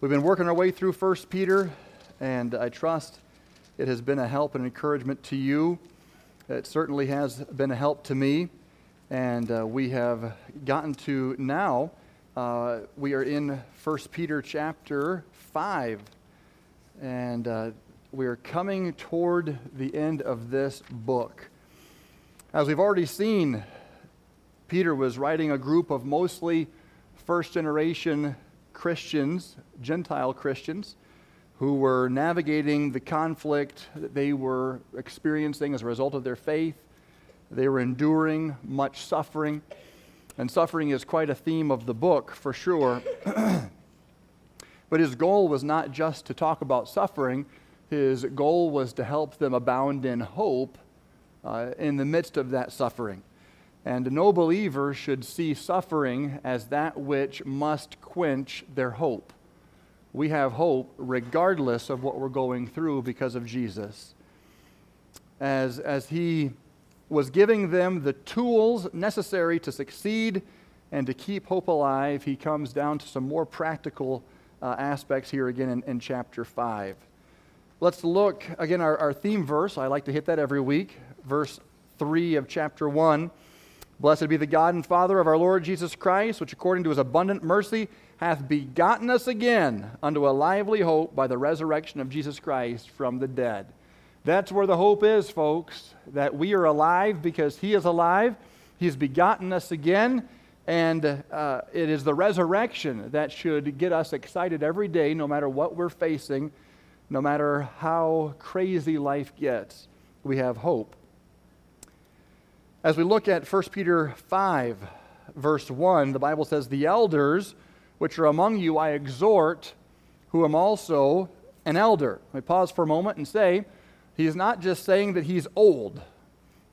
We've been working our way through 1 Peter, and I trust it has been a help and encouragement to you. It certainly has been a help to me. And uh, we have gotten to now, uh, we are in 1 Peter chapter 5. And uh, we are coming toward the end of this book. As we've already seen, Peter was writing a group of mostly first generation Christians, Gentile Christians, who were navigating the conflict that they were experiencing as a result of their faith. They were enduring much suffering, and suffering is quite a theme of the book for sure. but his goal was not just to talk about suffering, his goal was to help them abound in hope uh, in the midst of that suffering. And no believer should see suffering as that which must quench their hope. We have hope regardless of what we're going through because of Jesus. As, as he was giving them the tools necessary to succeed and to keep hope alive, he comes down to some more practical uh, aspects here again in, in, chapter 5. Let's look again, our, our theme verse. I like to hit that every week, verse 3 of chapter 1. Blessed be the God and Father of our Lord Jesus Christ, which according to his abundant mercy hath begotten us again unto a lively hope by the resurrection of Jesus Christ from the dead. That's where the hope is, folks, that we are alive because he is alive. He has begotten us again, and uh, it is the resurrection that should get us excited every day, no matter what we're facing, no matter how crazy life gets. We have hope. As we look at 1 Peter 5, verse 1, the Bible says, The elders which are among you I exhort, who am also an elder. Let me pause for a moment and say, He's not just saying that he's old,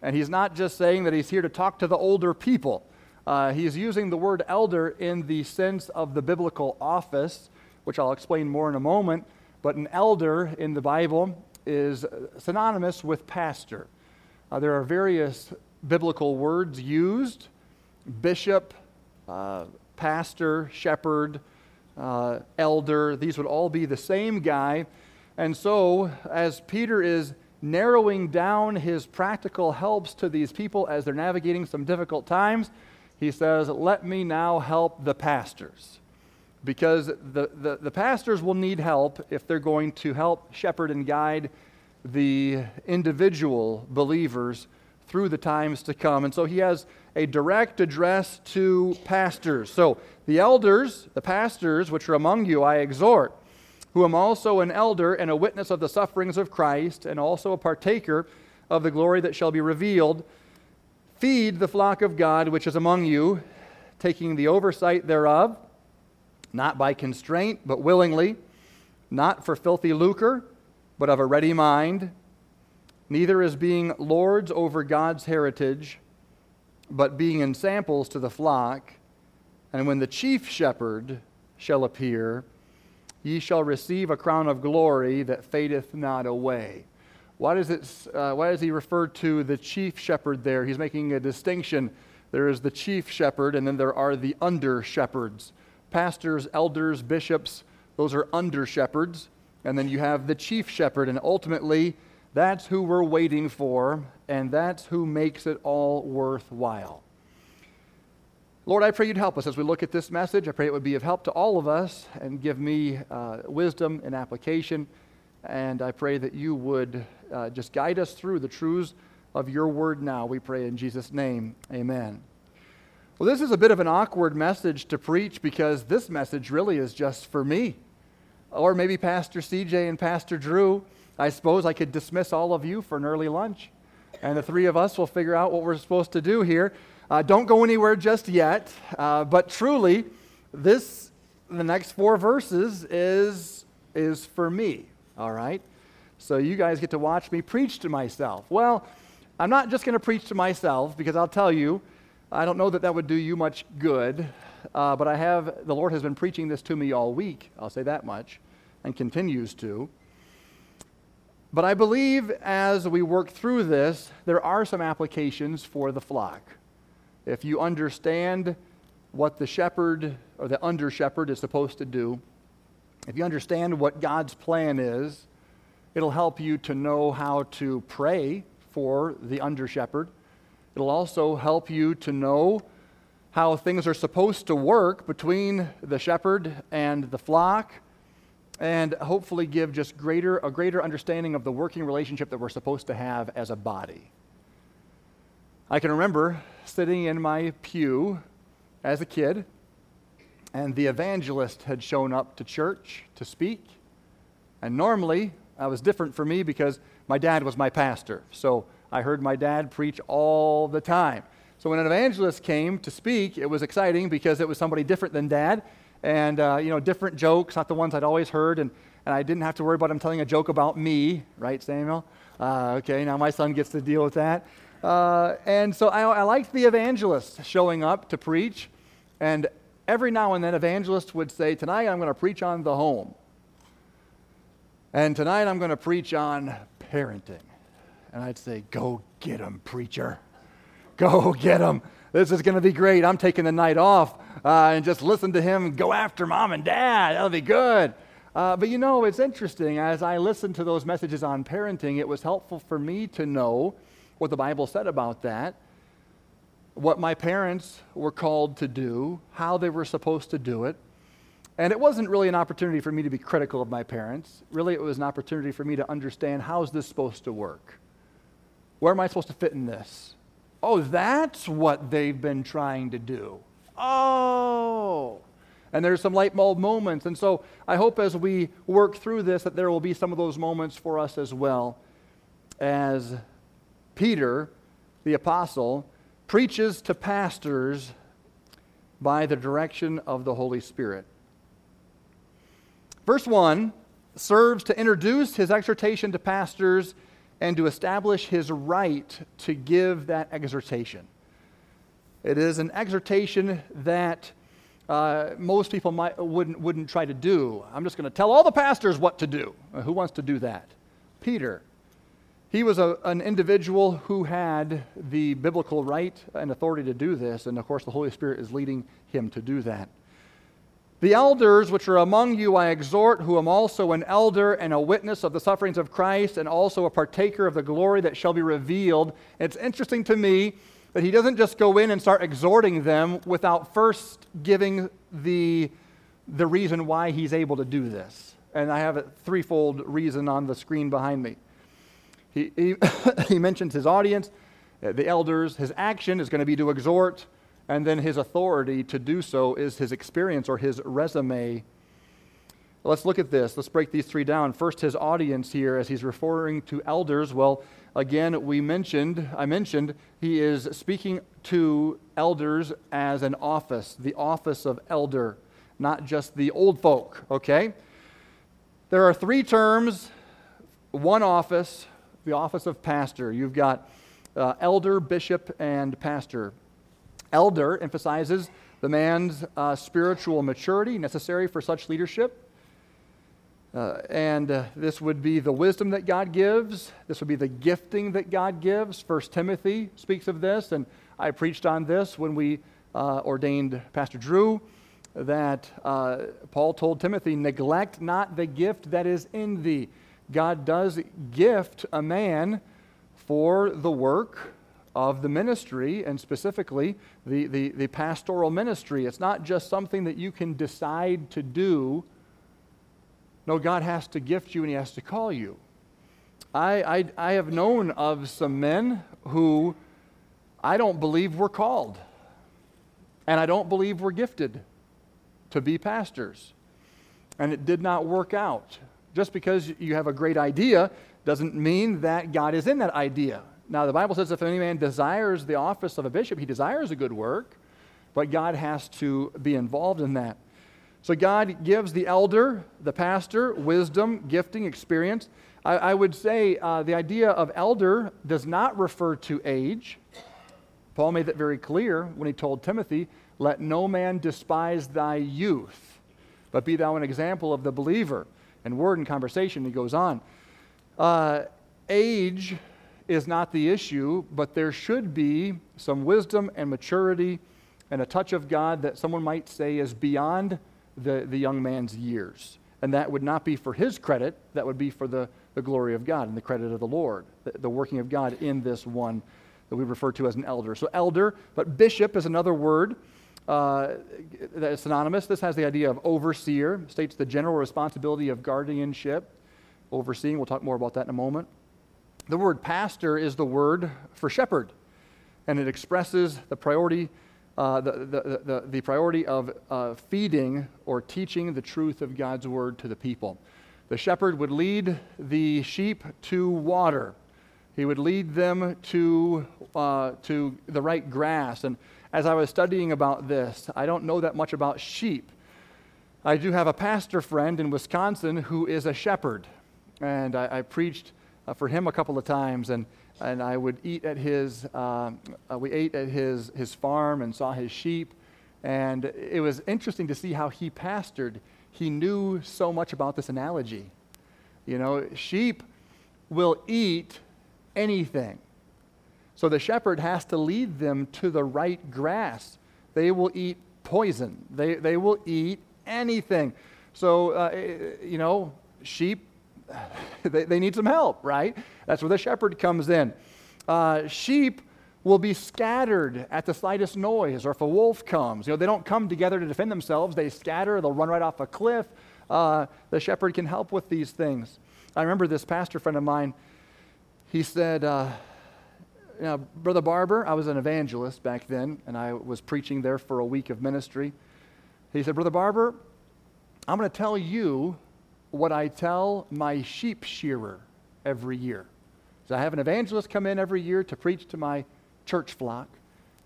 and he's not just saying that he's here to talk to the older people. Uh, he's using the word elder in the sense of the biblical office, which I'll explain more in a moment. But an elder in the Bible is synonymous with pastor. Uh, there are various biblical words used bishop, uh, pastor, shepherd, uh, elder. These would all be the same guy. And so, as Peter is narrowing down his practical helps to these people as they're navigating some difficult times, he says, Let me now help the pastors. Because the, the, the pastors will need help if they're going to help shepherd and guide the individual believers through the times to come. And so he has a direct address to pastors. So the elders, the pastors, which are among you, I exhort, who am also an elder and a witness of the sufferings of Christ, and also a partaker of the glory that shall be revealed. Feed the flock of God which is among you, taking the oversight thereof, not by constraint, but willingly, not for filthy lucre, but of a ready mind neither as being lords over God's heritage, but being ensamples to the flock. And when the chief shepherd shall appear, ye shall receive a crown of glory that fadeth not away. Why does, it, uh, why does he refer to the chief shepherd there? He's making a distinction. There is the chief shepherd, and then there are the under shepherds. Pastors, elders, bishops, those are under shepherds. And then you have the chief shepherd, and ultimately, that's who we're waiting for, and that's who makes it all worthwhile. Lord, I pray you'd help us as we look at this message. I pray it would be of help to all of us and give me uh, wisdom and application. And I pray that you would uh, just guide us through the truths of your word now. We pray in Jesus' name. Amen. Well, this is a bit of an awkward message to preach because this message really is just for me. Or maybe Pastor CJ and Pastor Drew. I suppose I could dismiss all of you for an early lunch, and the three of us will figure out what we're supposed to do here. Uh, don't go anywhere just yet, uh, but truly, this, the next four verses, is, is for me, all right? So you guys get to watch me preach to myself. Well, I'm not just going to preach to myself because I'll tell you, I don't know that that would do you much good, uh, but I have, the Lord has been preaching this to me all week, I'll say that much, and continues to. But I believe as we work through this, there are some applications for the flock. If you understand what the shepherd or the under shepherd is supposed to do, If you understand what God's plan is, it'll help you to know how to pray for the under shepherd. It'll also help you to know how things are supposed to work between the shepherd and the flock and hopefully give just greater a greater understanding of the working relationship that we're supposed to have as a body. I can remember sitting in my pew as a kid and the evangelist had shown up to church to speak. And normally, that was different for me because my dad was my pastor. So I heard my dad preach all the time. So when an evangelist came to speak, it was exciting because it was somebody different than dad and, uh, you know, different jokes, not the ones I'd always heard. And, and I didn't have to worry about him telling a joke about me, right, Samuel? Uh, okay, now my son gets to deal with that. Uh, and so I, I liked the evangelist showing up to preach. And every now and then evangelists would say, Tonight I'm going to preach on the home. And tonight I'm going to preach on parenting. And I'd say, Go get him, preacher. Go get him. This is going to be great. I'm taking the night off uh, and just listen to him go after mom and dad. That'll be good. Uh, but you know, it's interesting. As I listened to those messages on parenting, it was helpful for me to know what the Bible said about that what my parents were called to do, how they were supposed to do it. And it wasn't really an opportunity for me to be critical of my parents. Really, it was an opportunity for me to understand how is this supposed to work? Where am I supposed to fit in this? Oh, that's what they've been trying to do. Oh. And there's some light bulb moments. And so I hope as we work through this that there will be some of those moments for us as well as Peter, the apostle, preaches to pastors by the direction of the Holy Spirit. Verse 1 serves to introduce his exhortation to pastors and to establish his right to give that exhortation. It is an exhortation that uh, most people might, wouldn't, wouldn't try to do. I'm just going to tell all the pastors what to do. who wants to do that? Peter he was a, an individual who had the biblical right and authority to do this, and of course, the Holy Spirit is leading him to do that. The elders which are among you I exhort, who am also an elder and a witness of the sufferings of Christ, and also a partaker of the glory that shall be revealed. It's interesting to me that he doesn't just go in and start exhorting them without first giving the, the reason why he's able to do this. And I have a threefold reason on the screen behind me. He, he, he mentions his audience, uh, the elders. His action is going to be to exhort, and then his authority to do so is his experience or his resume. Let's look at this. Let's break these three down. First, his audience here, as he's referring to elders. Well, again, we mentioned, I mentioned, he is speaking to elders as an office, the office of elder, not just the old folk, okay? There are three terms, one office, the office of pastor. You've got uh, elder, bishop, and pastor. Elder emphasizes the man's uh, spiritual maturity necessary for such leadership. Uh, and uh, this would be the wisdom that God gives. This would be the gifting that God gives. First Timothy speaks of this, and I preached on this when we uh, ordained Pastor Drew. That uh, Paul told Timothy, "Neglect not the gift that is in thee." God does gift a man for the work of the ministry and specifically the, the, the, pastoral ministry. It's not just something that you can decide to do. No, God has to gift you and He has to call you. I, I, I have known of some men who I don't believe were called, and I don't believe were gifted to be pastors. And it did not work out. Just because you have a great idea doesn't mean that God is in that idea. Now, the Bible says if any man desires the office of a bishop, he desires a good work, but God has to be involved in that. So, God gives the elder, the pastor, wisdom, gifting, experience. I, I would say uh, the idea of elder does not refer to age. Paul made that very clear when he told Timothy, Let no man despise thy youth, but be thou an example of the believer and word and conversation. He goes on. Uh, age is not the issue, but there should be some wisdom and maturity and a touch of God that someone might say is beyond the, the young man's years. And that would not be for his credit, that would be for the, the glory of God and the credit of the Lord, the, the working of God in this one that we refer to as an elder. So, elder, but bishop is another word uh, that is synonymous. This has the idea of overseer, states the general responsibility of guardianship, overseeing. We'll talk more about that in a moment. The word pastor is the word for shepherd, and it expresses the priority. Uh, the, the, the, priority of uh, feeding or teaching the truth of God's word to the people. The shepherd would lead the sheep to water. He would lead them to, uh, to the right grass. And as I was studying about this, I don't know that much about sheep. I do have a pastor friend in Wisconsin who is a shepherd, and I, I preached uh, for him a couple of times, and, and I would eat at his, uh, uh, we ate at his, his farm and saw his sheep, and it was interesting to see how he pastored. He knew so much about this analogy. You know, sheep will eat anything. So the shepherd has to lead them to the right grass. They will eat poison, they, they will eat anything. So, uh, eh, you know, sheep, they, they need some help, right? That's where the shepherd comes in. Uh, sheep will be scattered at the slightest noise, or if a wolf comes. You know, they don't come together to defend themselves, they scatter, they'll run right off a cliff. Uh, the shepherd can help with these things. I remember this pastor friend of mine, he said, uh, you know, Brother Barber, I was an evangelist back then, and I was preaching there for a week of ministry. He said, Brother Barber, I'm going to tell you what I tell my sheep shearer every year. So I have an evangelist come in every year to preach to my church flock,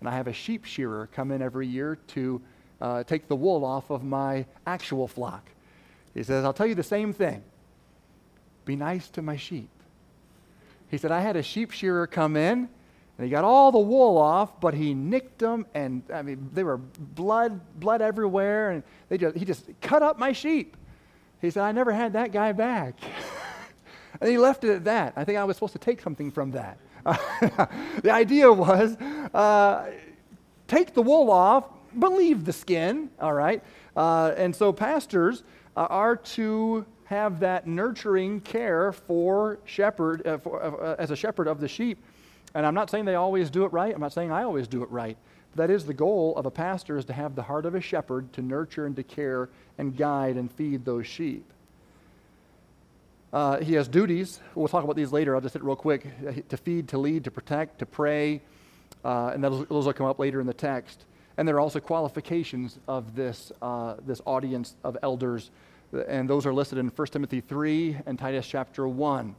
and I have a sheep shearer come in every year to uh, take the wool off of my actual flock. He says, I'll tell you the same thing be nice to my sheep. He said, I had a sheep shearer come in and he got all the wool off, but he nicked them, and I mean, they were blood, blood everywhere, and they just, he just cut up my sheep. He said, I never had that guy back. and he left it at that. I think I was supposed to take something from that. the idea was uh, take the wool off, but leave the skin, all right? Uh, and so pastors uh, are to have that nurturing care for shepherd, uh, for, uh, as a shepherd of the sheep. And I'm not saying they always do it right. I'm not saying I always do it right. That is the goal of a pastor is to have the heart of a shepherd to nurture and to care and guide and feed those sheep. Uh, he has duties. We'll talk about these later. I'll just hit real quick. To feed, to lead, to protect, to pray. Uh, and those, those, will come up later in the text. And there are also qualifications of this, uh, this audience of elders. And those are listed in 1 Timothy 3 and Titus chapter 1.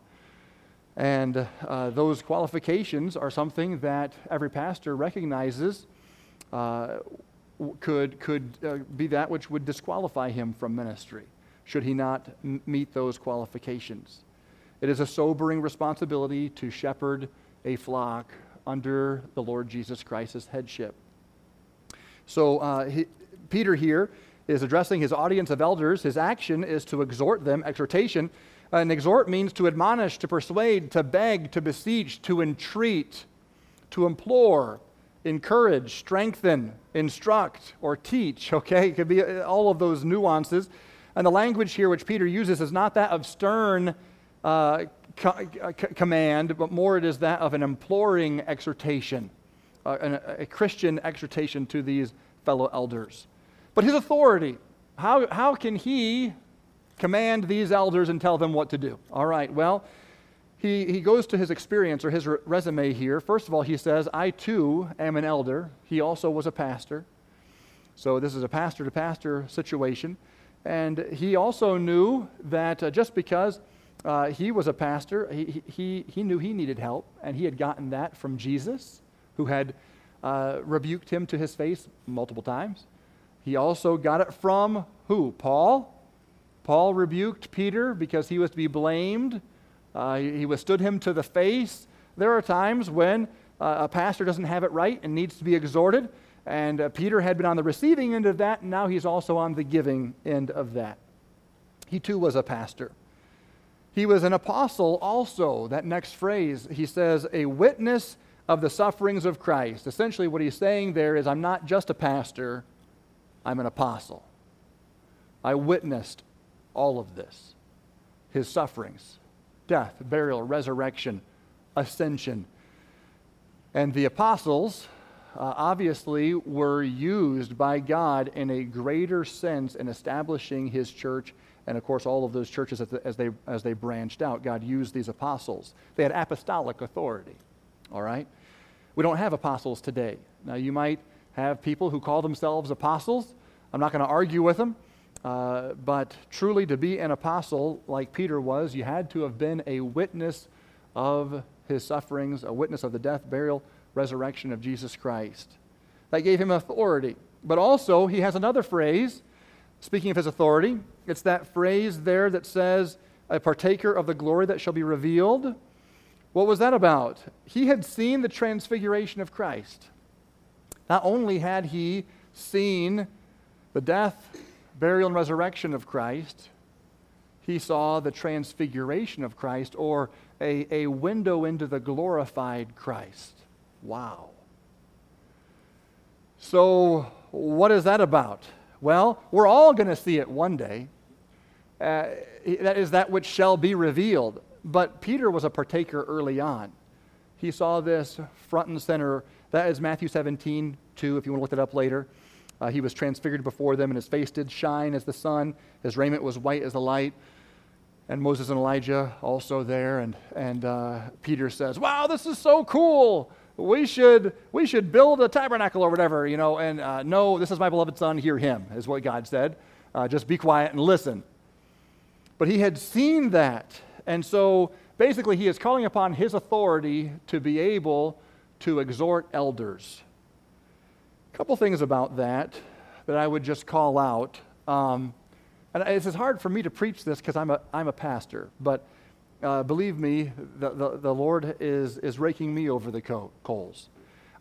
And uh, those qualifications are something that every pastor recognizes uh, could, could uh, be that which would disqualify him from ministry, should he not m- meet those qualifications. It is a sobering responsibility to shepherd a flock under the Lord Jesus Christ's headship. So, uh, he, Peter here is addressing his audience of elders. His action is to exhort them, exhortation an exhort means to admonish, to persuade, to beg, to beseech, to entreat, to implore, encourage, strengthen, instruct, or teach. Okay? It could be uh, all of those nuances. And the language here which Peter uses is not that of stern uh, uh, command, but more it is that of an imploring exhortation, uh, an, a Christian exhortation to these fellow elders. But his authority, how, how can he command these elders and tell them what to do. All right, well, he, he goes to his experience or his re- resume here. First of all, he says, I too am an elder. He also was a pastor. So this is a pastor to pastor situation. And he also knew that uh, just because uh, he was a pastor, he, he, he knew he needed help, and he had gotten that from Jesus, who had uh, rebuked him to his face multiple times. He also got it from who? Paul, Paul rebuked Peter because he was to be blamed. Uh, he, withstood him to the face. There are times when uh, a pastor doesn't have it right and needs to be exhorted. And uh, Peter had been on the receiving end of that, and now he's also on the giving end of that. He too was a pastor. He was an apostle also. That next phrase, he says, a witness of the sufferings of Christ. Essentially, what he's saying there is, I'm not just a pastor, I'm an apostle. I witnessed all of this his sufferings, death, burial, resurrection, ascension. And the apostles uh, obviously were used by God in a greater sense in establishing his church. And of course, all of those churches, as they, as they branched out, God used these apostles. They had apostolic authority, all right? We don't have apostles today. Now, you might have people who call themselves apostles. I'm not going to argue with them. Uh, but truly, to be an apostle like Peter was, you had to have been a witness of his sufferings, a witness of the death, burial, resurrection of Jesus Christ. That gave him authority. But also, he has another phrase, speaking of his authority. It's that phrase there that says, a partaker of the glory that shall be revealed. What was that about? He had seen the transfiguration of Christ. Not only had he seen the death, burial, and resurrection of Christ, he saw the transfiguration of Christ or a, a window into the glorified Christ. Wow. So, what is that about? Well, we're all going to see it one day. Uh, that is that which shall be revealed. But Peter was a partaker early on. He saw this front and center. That is Matthew 17, 2, if you want to look it up later. Uh, he was transfigured before them, and his face did shine as the sun. His raiment was white as the light and Moses and Elijah also there. And, and uh, Peter says, Wow, this is so cool. We should, we should build a tabernacle or whatever, you know. And uh, no, this is my beloved son, hear him, is what God said. Uh, just be quiet and listen. But he had seen that. And so basically, he is calling upon his authority to be able to exhort elders. Couple things about that that I would just call out. Um, and it's hard for me to preach this because I'm a, I'm a pastor, but uh, believe me, the, the, the, Lord is, is raking me over the co- coals.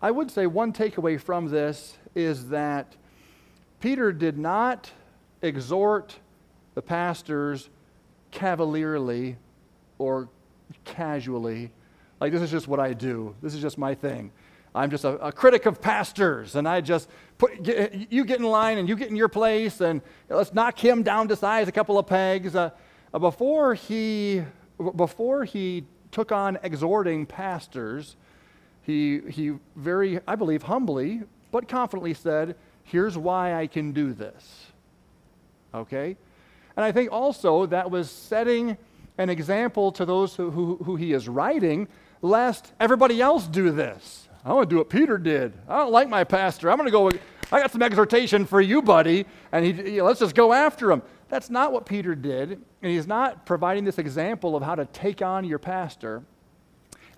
I would say one takeaway from this is that Peter did not exhort the pastors cavalierly or casually, like this is just what I do, this is just my thing. I'm just a, a, critic of pastors, and I just put get, you get in line and you get in your place, and let's knock him down to size a couple of pegs. Uh, uh, before he before he took on exhorting pastors, he he very I believe humbly but confidently said, "Here's why I can do this." Okay, and I think also that was setting an example to those who, who, who he is writing, lest everybody else do this. I want to do what Peter did. I don't like my pastor. I'm going to go, I got some exhortation for you, buddy. And he, let's just go after him. That's not what Peter did. And he's not providing this example of how to take on your pastor.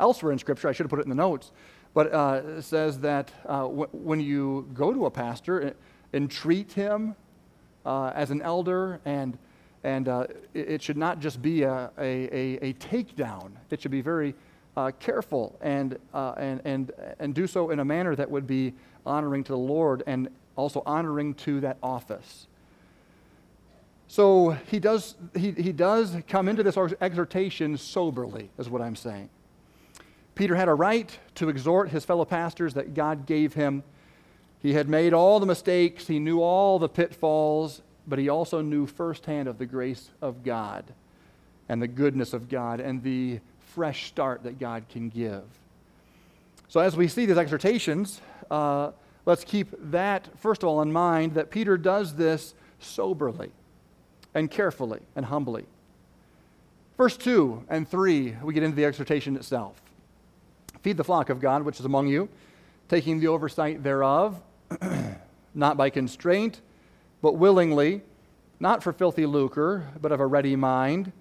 Elsewhere in Scripture, I should have put it in the notes, but uh, it says that uh, w- when you go to a pastor, entreat him uh, as an elder, and, and uh, it, it, should not just be a, a, a, a takedown. It should be very uh, careful and, uh, and, and, and do so in a manner that would be honoring to the Lord and also honoring to that office. So he does, he, he does come into this exhortation soberly, is what I'm saying. Peter had a right to exhort his fellow pastors that God gave him. He had made all the mistakes, he knew all the pitfalls, but he also knew firsthand of the grace of God and the goodness of God and the fresh start that God can give. So, as we see these exhortations, uh, let's keep that, first of all, in mind that Peter does this soberly and carefully and humbly. Verse 2 and 3, we get into the exhortation itself. Feed the flock of God which is among you, taking the oversight thereof, not by constraint, but willingly, not for filthy lucre, but of a ready mind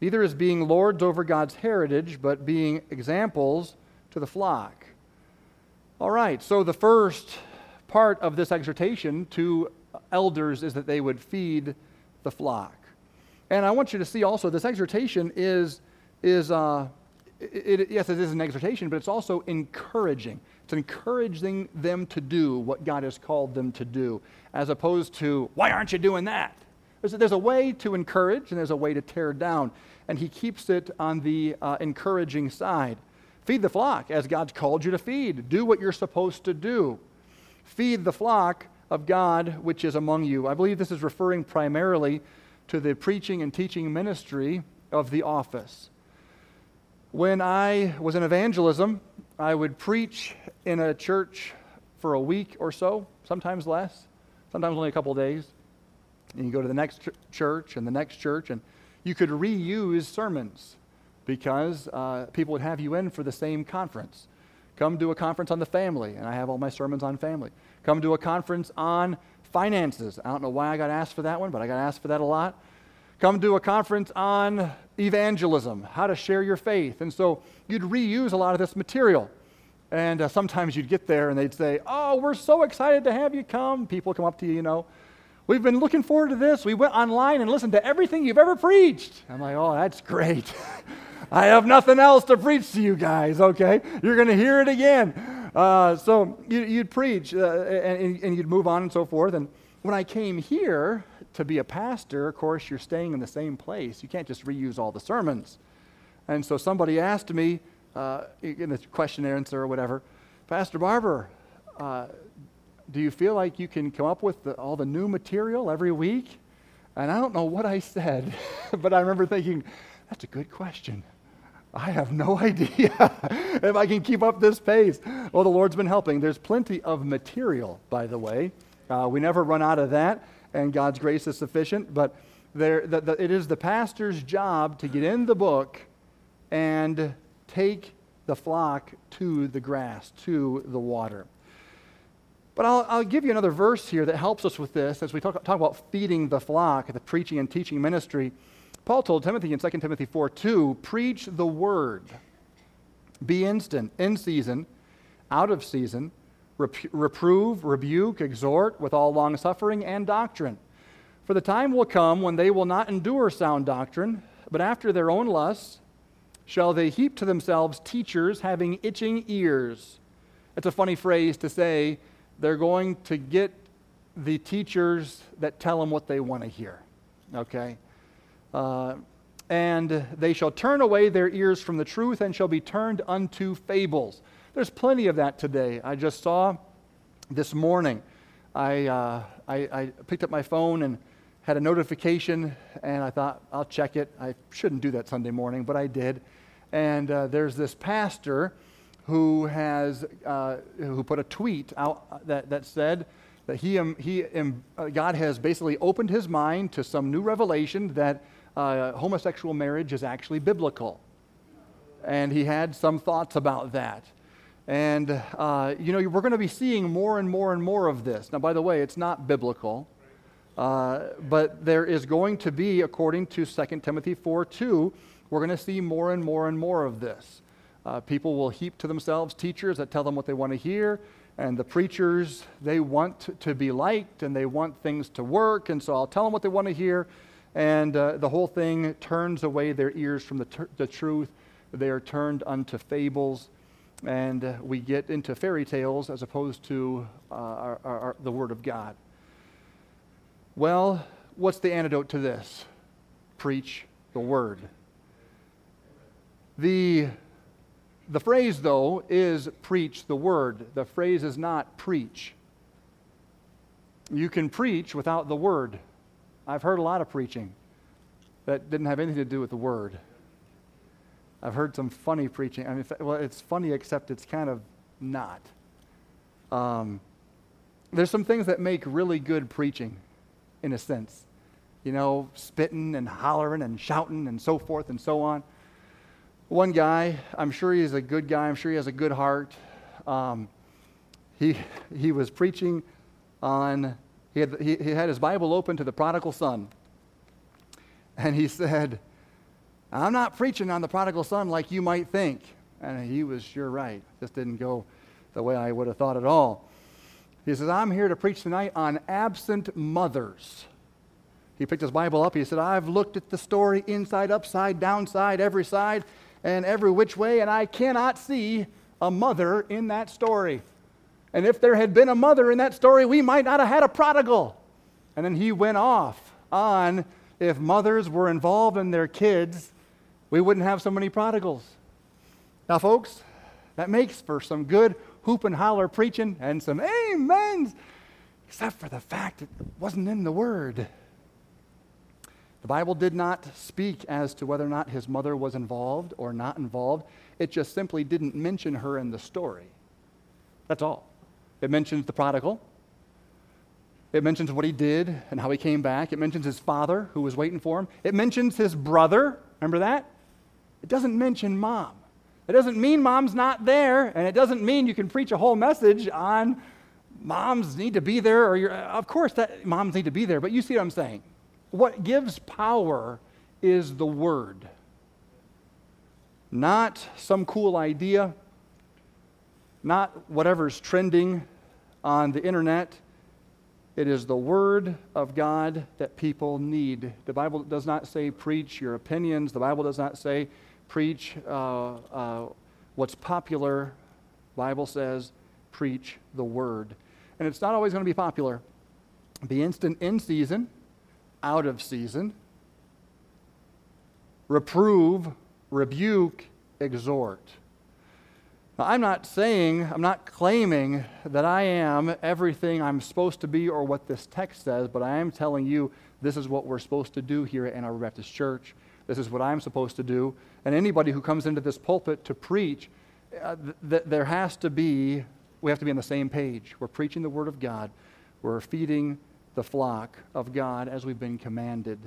neither as being lords over God's heritage, but being examples to the flock. All right, so the first part of this exhortation to elders is that they would feed the flock. And I want you to see also this exhortation is, is uh, it, it, yes, it is an exhortation, but it's also encouraging. It's encouraging them to do what God has called them to do, as opposed to, why aren't you doing that? There's a, there's a way to encourage and there's a way to tear down and he keeps it on the uh, encouraging side. Feed the flock as God's called you to feed. Do what you're supposed to do. Feed the flock of God which is among you. I believe this is referring primarily to the preaching and teaching ministry of the office. When I was in evangelism, I would preach in a church for a week or so, sometimes less, sometimes only a couple days. And you go to the next ch- church and the next church, and you could reuse sermons because uh, people would have you in for the same conference. Come to a conference on the family, and I have all my sermons on family. Come to a conference on finances. I don't know why I got asked for that one, but I got asked for that a lot. Come to a conference on evangelism, how to share your faith. And so you'd reuse a lot of this material. And uh, sometimes you'd get there and they'd say, Oh, we're so excited to have you come. People come up to you, you know, We've been looking forward to this. We went online and listened to everything you've ever preached. I'm like, Oh, that's great. I have nothing else to preach to you guys, okay? You're going to hear it again. Uh, so you, would preach uh, and, and you'd move on and so forth. And when I came here to be a pastor, of course, you're staying in the same place. You can't just reuse all the sermons. And so somebody asked me uh, in the question and answer or whatever, Pastor Barber, uh, do you feel like you can come up with the, all the new material every week? And I don't know what I said, but I remember thinking, that's a good question. I have no idea if I can keep up this pace. Well, the Lord's been helping. There's plenty of material, by the way. Uh, we never run out of that, and God's grace is sufficient. But there, the, the, it is the pastor's job to get in the book and take the flock to the grass, to the water. But I'll, I'll give you another verse here that helps us with this as we talk, talk about feeding the flock, the preaching and teaching ministry. Paul told Timothy in 2 Timothy 4 2, preach the word. Be instant, in season, out of season, rep- reprove, rebuke, exhort with all long suffering and doctrine. For the time will come when they will not endure sound doctrine, but after their own lusts shall they heap to themselves teachers having itching ears. It's a funny phrase to say, they're going to get the teachers that tell them what they want to hear. Okay? Uh, and they shall turn away their ears from the truth and shall be turned unto fables. There's plenty of that today. I just saw this morning, I, uh, I, I, picked up my phone and had a notification, and I thought, I'll check it. I shouldn't do that Sunday morning, but I did. And uh, there's this pastor who has uh, who put a tweet out that, that said that he, um, he um, God has basically opened his mind to some new revelation that uh, homosexual marriage is actually biblical. And he had some thoughts about that. And, uh, you know, we're going to be seeing more and more and more of this. Now, by the way, it's not biblical. Uh, but there is going to be, according to 2 Timothy 4 2, we're going to see more and more and more of this. Uh, people will heap to themselves teachers that tell them what they want to hear. And the preachers, they want to be liked and they want things to work. And so I'll tell them what they want to hear and uh, the whole thing turns away their ears from the, the truth. They are turned unto fables, and uh, we get into fairy tales as opposed to uh, our, our, the Word of God. Well, what's the antidote to this? Preach the Word. The, the phrase, though, is preach the Word. The phrase is not preach. You can preach without the Word. I've heard a lot of preaching that didn't have anything to do with the word. I've heard some funny preaching. I mean, well, it's funny, except it's kind of not. Um, there's some things that make really good preaching, in a sense. You know, spitting and hollering and shouting and so forth and so on. One guy, I'm sure he's a good guy. I'm sure he has a good heart. Um, he, he was preaching on he had, he, he had his Bible open to the prodigal son. And he said, I'm not preaching on the prodigal son like you might think. And he was sure right. This didn't go the way I would have thought at all. He says, I'm here to preach tonight on absent mothers. He picked his Bible up. He said, I've looked at the story inside, upside, downside, every side, and every which way, and I cannot see a mother in that story. And if there had been a mother in that story, we might not have had a prodigal. And then he went off on if mothers were involved in their kids, we wouldn't have so many prodigals. Now, folks, that makes for some good hoop and holler preaching and some amens, except for the fact it wasn't in the Word. The Bible did not speak as to whether or not his mother was involved or not involved. It just simply didn't mention her in the story. That's all. It mentions the prodigal. It mentions what he did and how he came back. It mentions his father who was waiting for him. It mentions his brother. Remember that? It doesn't mention mom. It doesn't mean mom's not there, and it doesn't mean you can preach a whole message on moms need to be there, or of course that moms need to be there, but you see what I'm saying. What gives power is the word, not some cool idea, not whatever's trending on the internet. It is the Word of God that people need. The Bible does not say preach your opinions. The Bible does not say preach uh, uh, what's popular. Bible says preach the Word. And it's not always going to be popular. Be instant in season, out of season. Reprove, rebuke, exhort. Now, I'm not saying, I'm not claiming that I am everything I'm supposed to be or what this text says, but I am telling you this is what we're supposed to do here at Ann Baptist Church. This is what I'm supposed to do. And anybody who comes into this pulpit to preach, uh, th- there has to be, we have to be on the same page. We're preaching the Word of God, we're feeding the flock of God as we've been commanded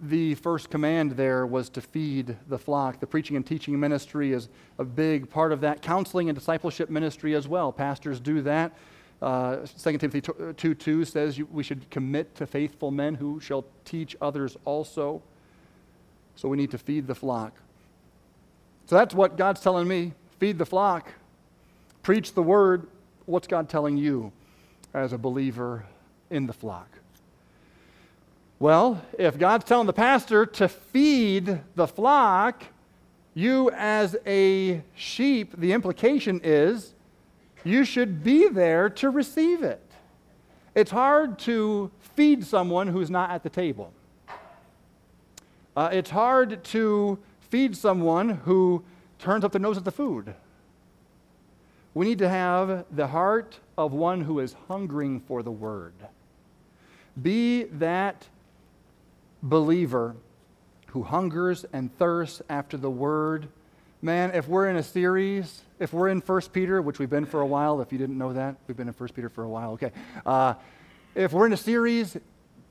the first command there was to feed the flock. The preaching and teaching ministry is a big part of that. Counseling and discipleship ministry as well. Pastors do that. Uh, 2 Timothy 2 2 says we should commit to faithful men who shall teach others also. So we need to feed the flock. So that's what God's telling me feed the flock, preach the word. What's God telling you as a believer in the flock? Well, if God's telling the pastor to feed the flock, you as a sheep, the implication is you should be there to receive it. It's hard to feed someone who's not at the table. Uh, it's hard to feed someone who turns up their nose at the food. We need to have the heart of one who is hungering for the word. Be that believer who hungers and thirsts after the word. Man, if we're in a series, if we're in 1 Peter, which we've been for a while, if you didn't know that, we've been in 1 Peter for a while, okay. Uh, if we're in a series,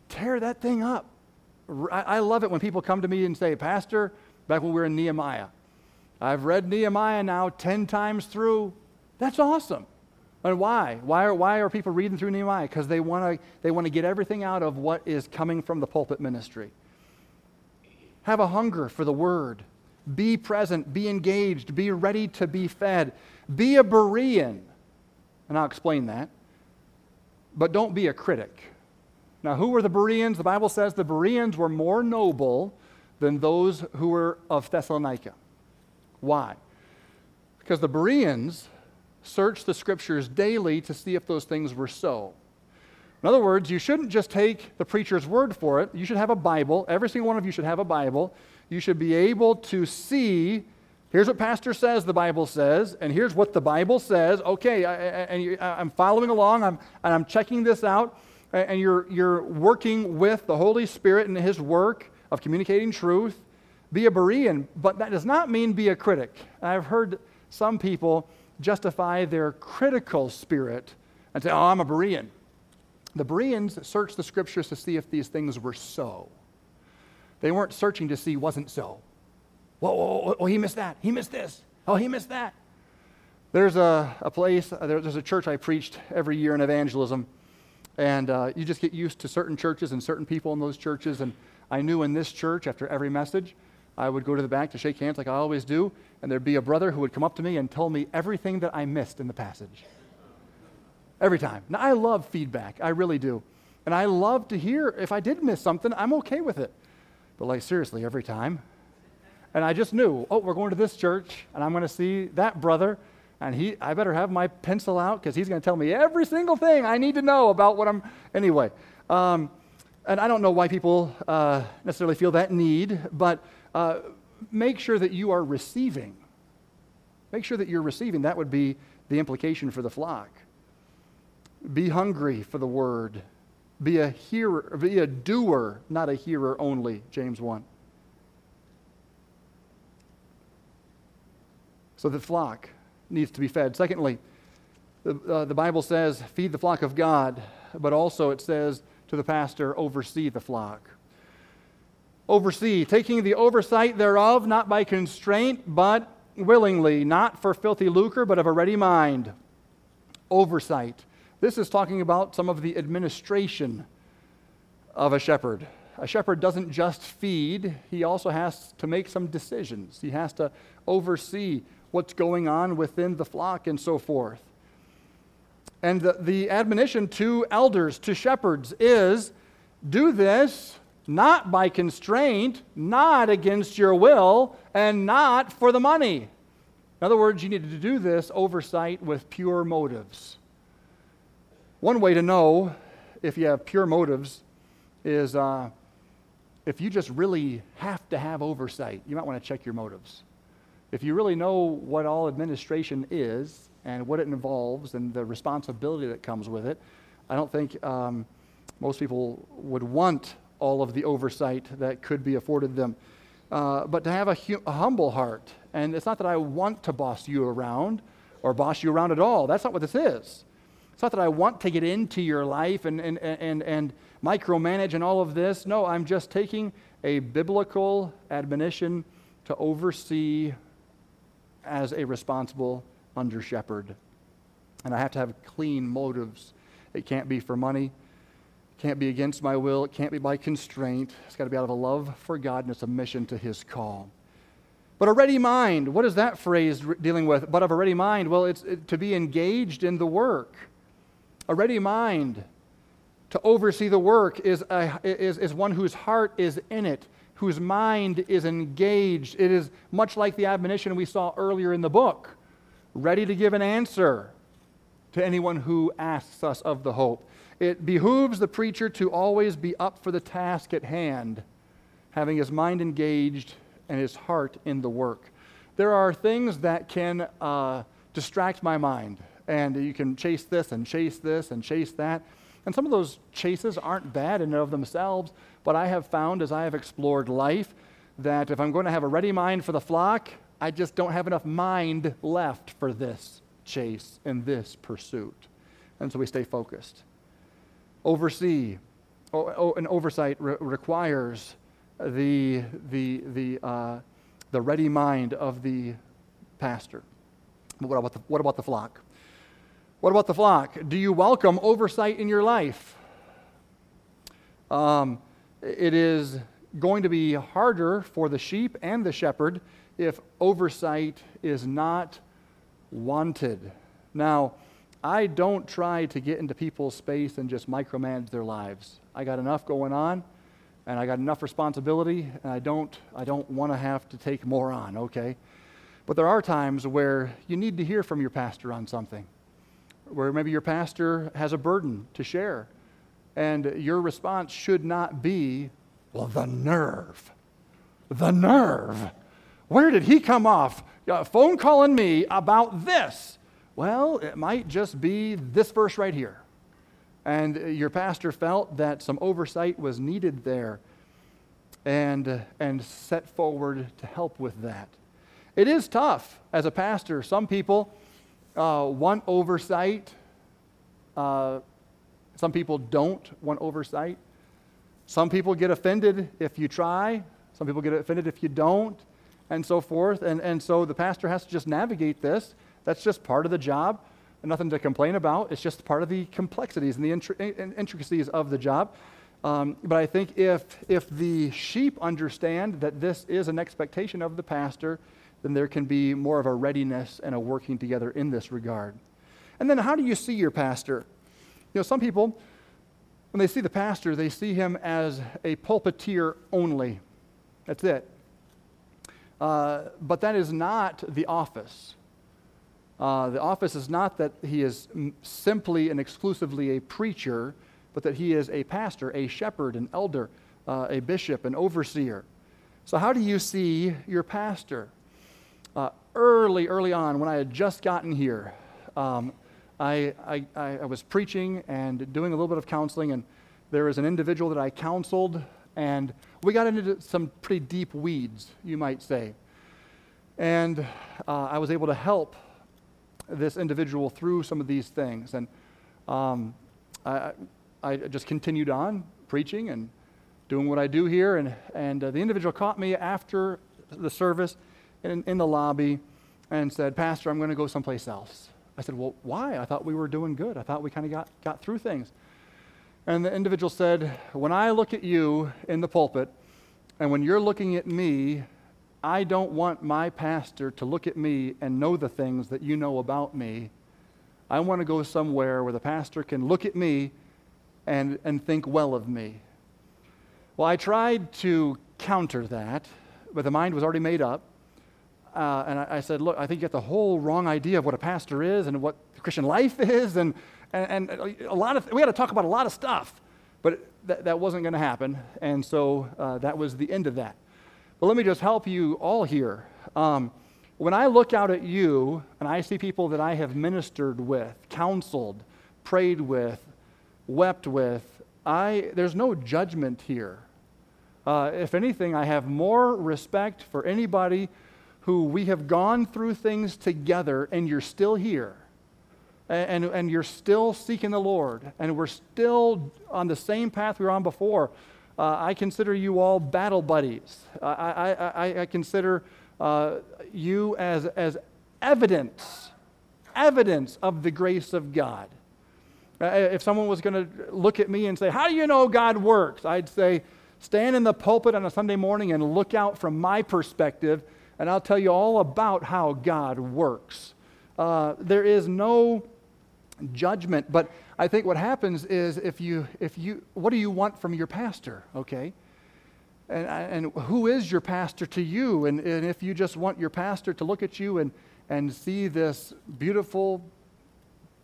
tear that thing up. I love it when people come to me and say, Pastor, back when we were in Nehemiah, I've read Nehemiah now 10 times through. That's awesome. And why? Why are, why are people reading through Nehemiah? Because they want to they wanna get everything out of what is coming from the pulpit ministry. Have a hunger for the word. Be present, be engaged, be ready to be fed. Be a Berean. And I'll explain that. But don't be a critic. Now, who were the Bereans? The Bible says the Bereans were more noble than those who were of Thessalonica. Why? Because the Bereans search the scriptures daily to see if those things were so. In other words, you shouldn't just take the preacher's word for it. You should have a Bible. Every single one of you should have a Bible. You should be able to see here's what pastor says the bible says and here's what the bible says okay I, and i'm following along I'm, and i'm checking this out and you're, you're working with the holy spirit and his work of communicating truth be a berean but that does not mean be a critic i've heard some people justify their critical spirit and say, oh, I'm a Berean. The Bereans searched the scriptures to see if these things were so. They weren't searching to see wasn't so. Whoa, whoa, whoa, oh, he missed that. He missed this. Oh, he missed that. There's a, a place, uh, there's a church I preached every year in evangelism, and uh, you just get used to certain churches and certain people in those churches. And I knew in this church, after every message, I would go to the back to shake hands like I always do, and there'd be a brother who would come up to me and tell me everything that I missed in the passage. Every time. Now, I love feedback. I really do. And I love to hear if I did miss something, I'm okay with it. But, like, seriously, every time. And I just knew, oh, we're going to this church, and I'm going to see that brother, and he, I better have my pencil out because he's going to tell me every single thing I need to know about what I'm. Anyway, um, and I don't know why people uh, necessarily feel that need, but uh, make sure that you are receiving. Make sure that you're receiving. That would be the implication for the flock. Be hungry for the word. Be a hearer, be a doer, not a hearer only, James 1. So the flock needs to be fed. Secondly, the, uh, the Bible says, feed the flock of God, but also it says to the pastor, oversee the flock. Oversee, taking the oversight thereof, not by constraint, but willingly, not for filthy lucre, but of a ready mind. Oversight. This is talking about some of the administration of a shepherd. A shepherd doesn't just feed, he also has to make some decisions. He has to oversee what's going on within the flock and so forth. And the, the admonition to elders, to shepherds, is do this not by constraint, not against your will, and not for the money. In other words, you need to do this oversight with pure motives. One way to know if you have pure motives is uh, if you just really have to have oversight, you might want to check your motives. If you really know what all administration is and what it involves and the responsibility that comes with it, I don't think um, most people would want all of the oversight that could be afforded them. Uh, but to have a, hu- a humble heart, and it's not that I want to boss you around or boss you around at all. That's not what this is. It's not that I want to get into your life and, and, and, and micromanage and all of this. No, I'm just taking a biblical admonition to oversee as a responsible under shepherd. And I have to have clean motives. It can't be for money, can't be against my will, it can't be by constraint. It's got to be out of a love for God and a submission to his call. But a ready mind, what is that phrase dealing with? But of a ready mind, well, it's it, to be engaged in the work. A ready mind to oversee the work is, a, is, is one whose heart is in it, whose mind is engaged. It is much like the admonition we saw earlier in the book ready to give an answer to anyone who asks us of the hope. It behooves the preacher to always be up for the task at hand, having his mind engaged and his heart in the work. There are things that can uh, distract my mind, and you can chase this and chase this and chase that. And some of those chases aren't bad in and of themselves, but I have found as I have explored life that if I'm going to have a ready mind for the flock, I just don't have enough mind left for this chase and this pursuit. And so we stay focused. Oversee, an oversight re- requires the, the, the, uh, the ready mind of the pastor. But what about the, what about the flock? What about the flock? Do you welcome oversight in your life? Um, it is going to be harder for the sheep and the shepherd if oversight is not wanted. Now, I don't try to get into people's space and just micromanage their lives. I got enough going on and I got enough responsibility and I don't I don't want to have to take more on, okay? But there are times where you need to hear from your pastor on something. Where maybe your pastor has a burden to share and your response should not be, well, the nerve. The nerve. Where did he come off? A phone calling me about this. Well, it might just be this verse right here. And your pastor felt that some oversight was needed there and, and set forward to help with that. It is tough as a pastor. Some people uh, want oversight, uh, some people don't want oversight. Some people get offended if you try, some people get offended if you don't, and so forth. And, and so the pastor has to just navigate this. That's just part of the job. Nothing to complain about. It's just part of the complexities and the intricacies of the job. Um, but I think if, if the sheep understand that this is an expectation of the pastor, then there can be more of a readiness and a working together in this regard. And then, how do you see your pastor? You know, some people, when they see the pastor, they see him as a pulpiteer only. That's it. Uh, but that is not the office. Uh, the office is not that he is simply and exclusively a preacher, but that he is a pastor, a shepherd, an elder, uh, a bishop, an overseer. So, how do you see your pastor? Uh, early, early on, when I had just gotten here, um, I, I, I, was preaching and doing a little bit of counseling, and, there was an individual that I counseled, and we got into some pretty deep weeds, you might say. And uh, I was able to help this individual through some of these things. And um, I, I just continued on preaching and doing what I do here. And, and uh, the individual caught me after the service in, in the lobby and said, Pastor, I'm going to go someplace else. I said, Well, why? I thought we were doing good. I thought we kind of got, got through things. And the individual said, When I look at you in the pulpit, and when you're looking at me, I don't want my pastor to look at me and know the things that you know about me. I want to go somewhere where the pastor can look at me and, and think well of me. Well, I tried to counter that, but the mind was already made up. Uh, and I, I, said, Look, I think you get the whole wrong idea of what a pastor is and what Christian life is. And, and, and a lot of, we had to talk about a lot of stuff, but th- that wasn't going to happen. And so uh, that was the end of that. But let me just help you all here. Um, when I look out at you and I see people that I have ministered with, counseled, prayed with, wept with, I, there's no judgment here. Uh, if anything, I have more respect for anybody who we have gone through things together and you're still here. And, and, you're still seeking the Lord, and we're still on the same path we were on before. Uh, I consider you all battle buddies. I, I, I, I consider uh, you as, as evidence, evidence of the grace of God. Uh, if someone was going to look at me and say, How do you know God works? I'd say, Stand in the pulpit on a Sunday morning and look out from my perspective, and I'll tell you all about how God works. Uh, there is no judgment, but I think what happens is if you, if you, what do you want from your pastor, okay? And, and who is your pastor to you? And, and if you just want your pastor to look at you and, and see this beautiful,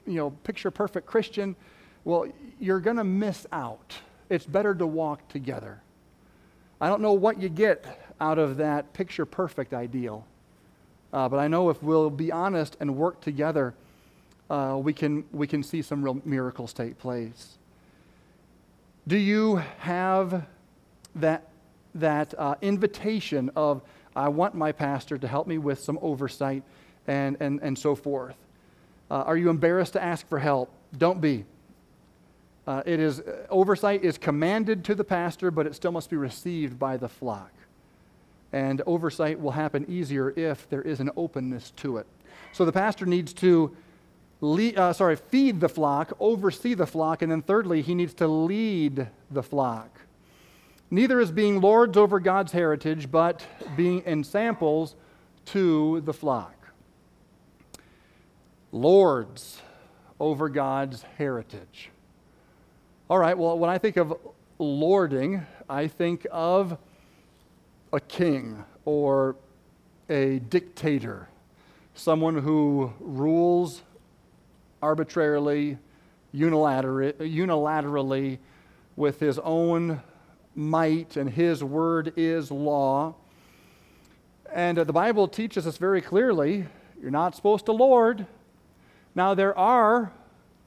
you know, picture perfect Christian, well, you're going to miss out. It's better to walk together. I don't know what you get out of that picture perfect ideal, uh, but I know if we'll be honest and work together, uh, we, can, we can see some real miracles take place. Do you have that, that uh, invitation of, I want my pastor to help me with some oversight and, and, and so forth? Uh, are you embarrassed to ask for help? Don't be. Uh, it is, uh, oversight is commanded to the pastor, but it still must be received by the flock. And oversight will happen easier if there is an openness to it. So the pastor needs to lead, uh, sorry, feed the flock, oversee the flock, and then thirdly, he needs to lead the flock. Neither is being lords over God's heritage, but being ensamples to the flock. Lords over God's heritage. All right, well, when I think of lording, I think of a king or a dictator, someone who rules arbitrarily, unilaterally, with his own might, and his word is law. And uh, the Bible teaches us very clearly you're not supposed to lord. Now, there are,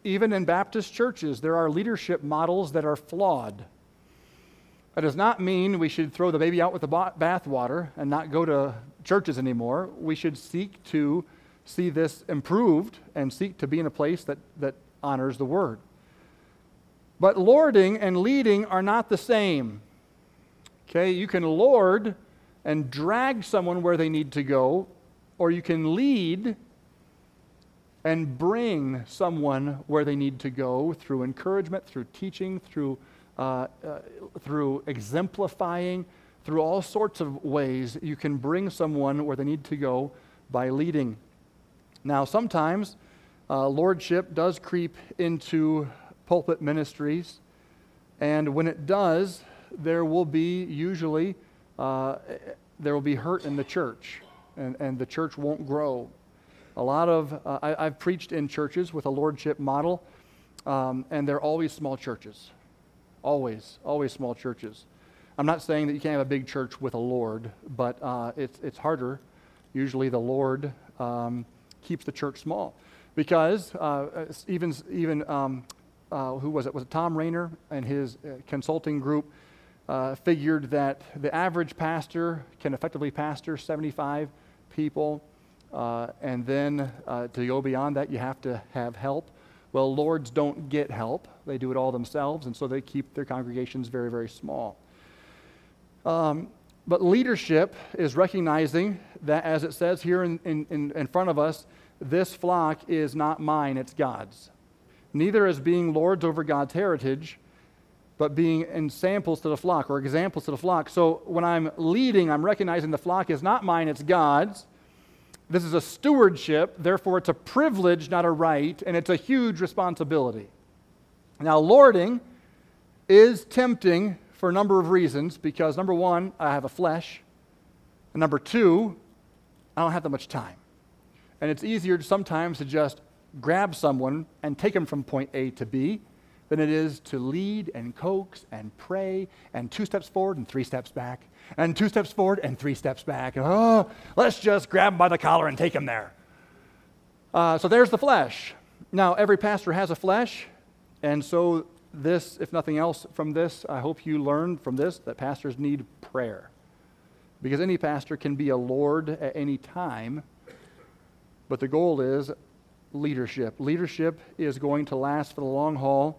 even in Baptist churches, there are leadership models that are flawed. That does not mean we should throw the baby out with the bathwater and not go to churches anymore. We should seek to see this improved and seek to be in a place that, that honors the word. But lording and leading are not the same. Okay, you can lord and drag someone where they need to go, or you can lead and bring someone where they need to go through encouragement, through teaching, through, uh, uh, through exemplifying, through all sorts of ways. You can bring someone where they need to go by leading. Now, sometimes uh, lordship does creep into pulpit ministries, and when it does, there will be usually uh, there will be hurt in the church, and, and the church won't grow. A lot of uh, I, have preached in churches with a lordship model, um, and they're always small churches, always, always small churches. I'm not saying that you can't have a big church with a lord, but uh, it's it's harder. Usually, the lord. Um, keeps the church small. Because uh, even, even um, uh, who was it? Was it Thom Rainer and his uh, consulting group uh, figured that the average pastor can effectively pastor 75 people, uh, and then uh, to go beyond that, you have to have help. Well, lords don't get help; they do it all themselves, and so they keep their congregations very, very small. Um, but leadership is recognizing that, as it says here in, in, in front of us, this flock is not mine, it's God's. Neither as being lords over God's heritage, but being ensamples to the flock or examples to the flock. So when I'm leading, I'm recognizing the flock is not mine, it's God's. This is a stewardship, therefore, it's a privilege, not a right, and it's a huge responsibility. Now, lording is tempting for a number of reasons because, number one, I have a flesh, and number two, I don't have that much time. And it's easier sometimes to just grab someone and take them from point A to B than it is to lead and coax and pray and two steps forward and three steps back and two steps forward and three steps back. oh, let's just grab him by the collar and take him there. Uh, so there's the flesh. Now, every pastor has a flesh, and so this, if nothing else from this, I hope you learned from this that pastors need prayer. Because any pastor can be a Lord at any time, but the goal is leadership. Leadership is going to last for the long haul.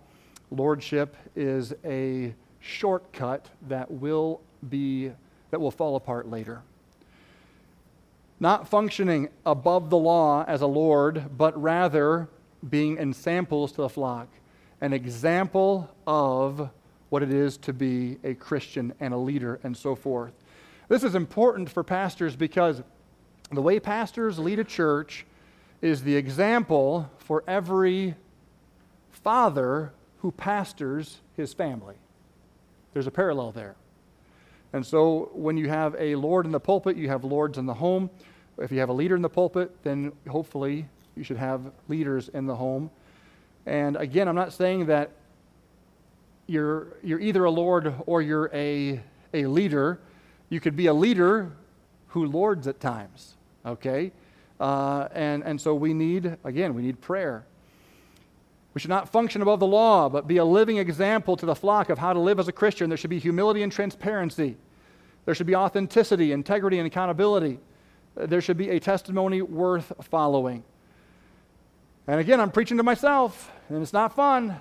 Lordship is a shortcut that will be that will fall apart later. Not functioning above the law as a lord, but rather being ensamples to the flock, an example of what it is to be a Christian and a leader and so forth. This is important for pastors because the way pastors lead a church is the example for every father who pastors his family. There's a parallel there. And so when you have a Lord in the pulpit, you have lords in the home. If you have a leader in the pulpit, then hopefully you should have leaders in the home. And again, I'm not saying that you're, you're either a Lord or you're a, a leader. You could be a leader who lords at times, okay? Uh, and, and so we need, again, we need prayer. We should not function above the law, but be a living example to the flock of how to live as a Christian. There should be humility and transparency. There should be authenticity, integrity, and accountability. There should be a testimony worth following. And again, I'm preaching to myself, and it's not fun.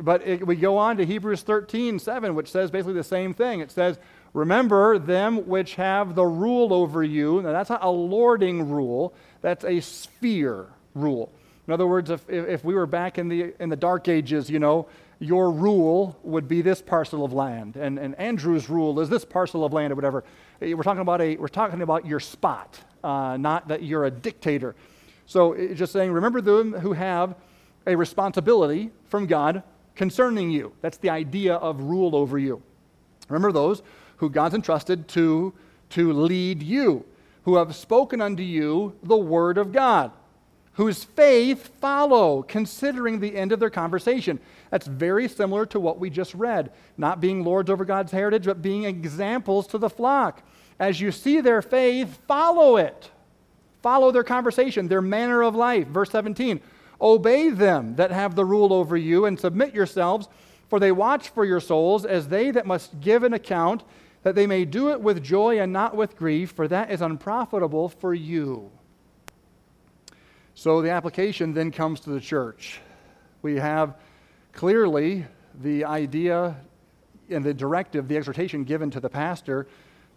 But it, we go on to Hebrews 13, 7, which says basically the same thing. It says, Remember them which have the rule over you. Now, that's not a lording rule, that's a sphere rule. In other words, if, if we were back in the, in the dark ages, you know, your rule would be this parcel of land, and, and Andrew's rule is this parcel of land or whatever. Eh, we're talking about, a, we're talking about your spot, uh, not that you're a dictator. So it's just saying, remember them who have a responsibility from God concerning you. That's the idea of rule over you. Remember those who God's entrusted to, to lead you, who have spoken unto you the word of God whose faith follow, considering the end of their conversation. That's very similar to what we just read. Not being lords over God's heritage, but being examples to the flock. As you see their faith, follow it. Follow their conversation, their manner of life. Verse 17 Obey them that have the rule over you, and submit yourselves, for they watch for your souls as they that must give an account, that they may do it with joy and not with grief, for that is unprofitable for you. So the application then comes to the church. We have clearly the idea and the directive, the exhortation given to the pastor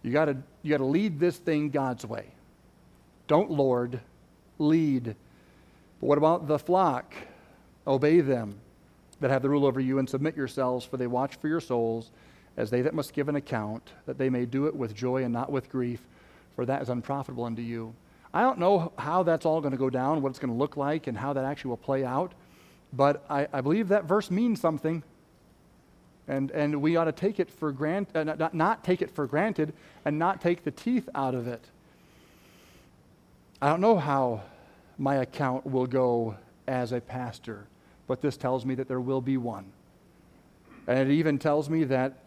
you got to you got to lead this thing God's way. Don't lord, lead. But what about the flock? Obey them that have the rule over you and submit yourselves, for they watch for your souls as they that must give an account, that they may do it with joy and not with grief, for that is unprofitable unto you. I don't know how that's all going to go down, what it's going to look like, and how that actually will play out, but I, I believe that verse means something. And, and we ought to take it for granted, uh, not, not take it for granted and not take the teeth out of it. I don't know how my account will go as a pastor, but this tells me that there will be one. And it even tells me that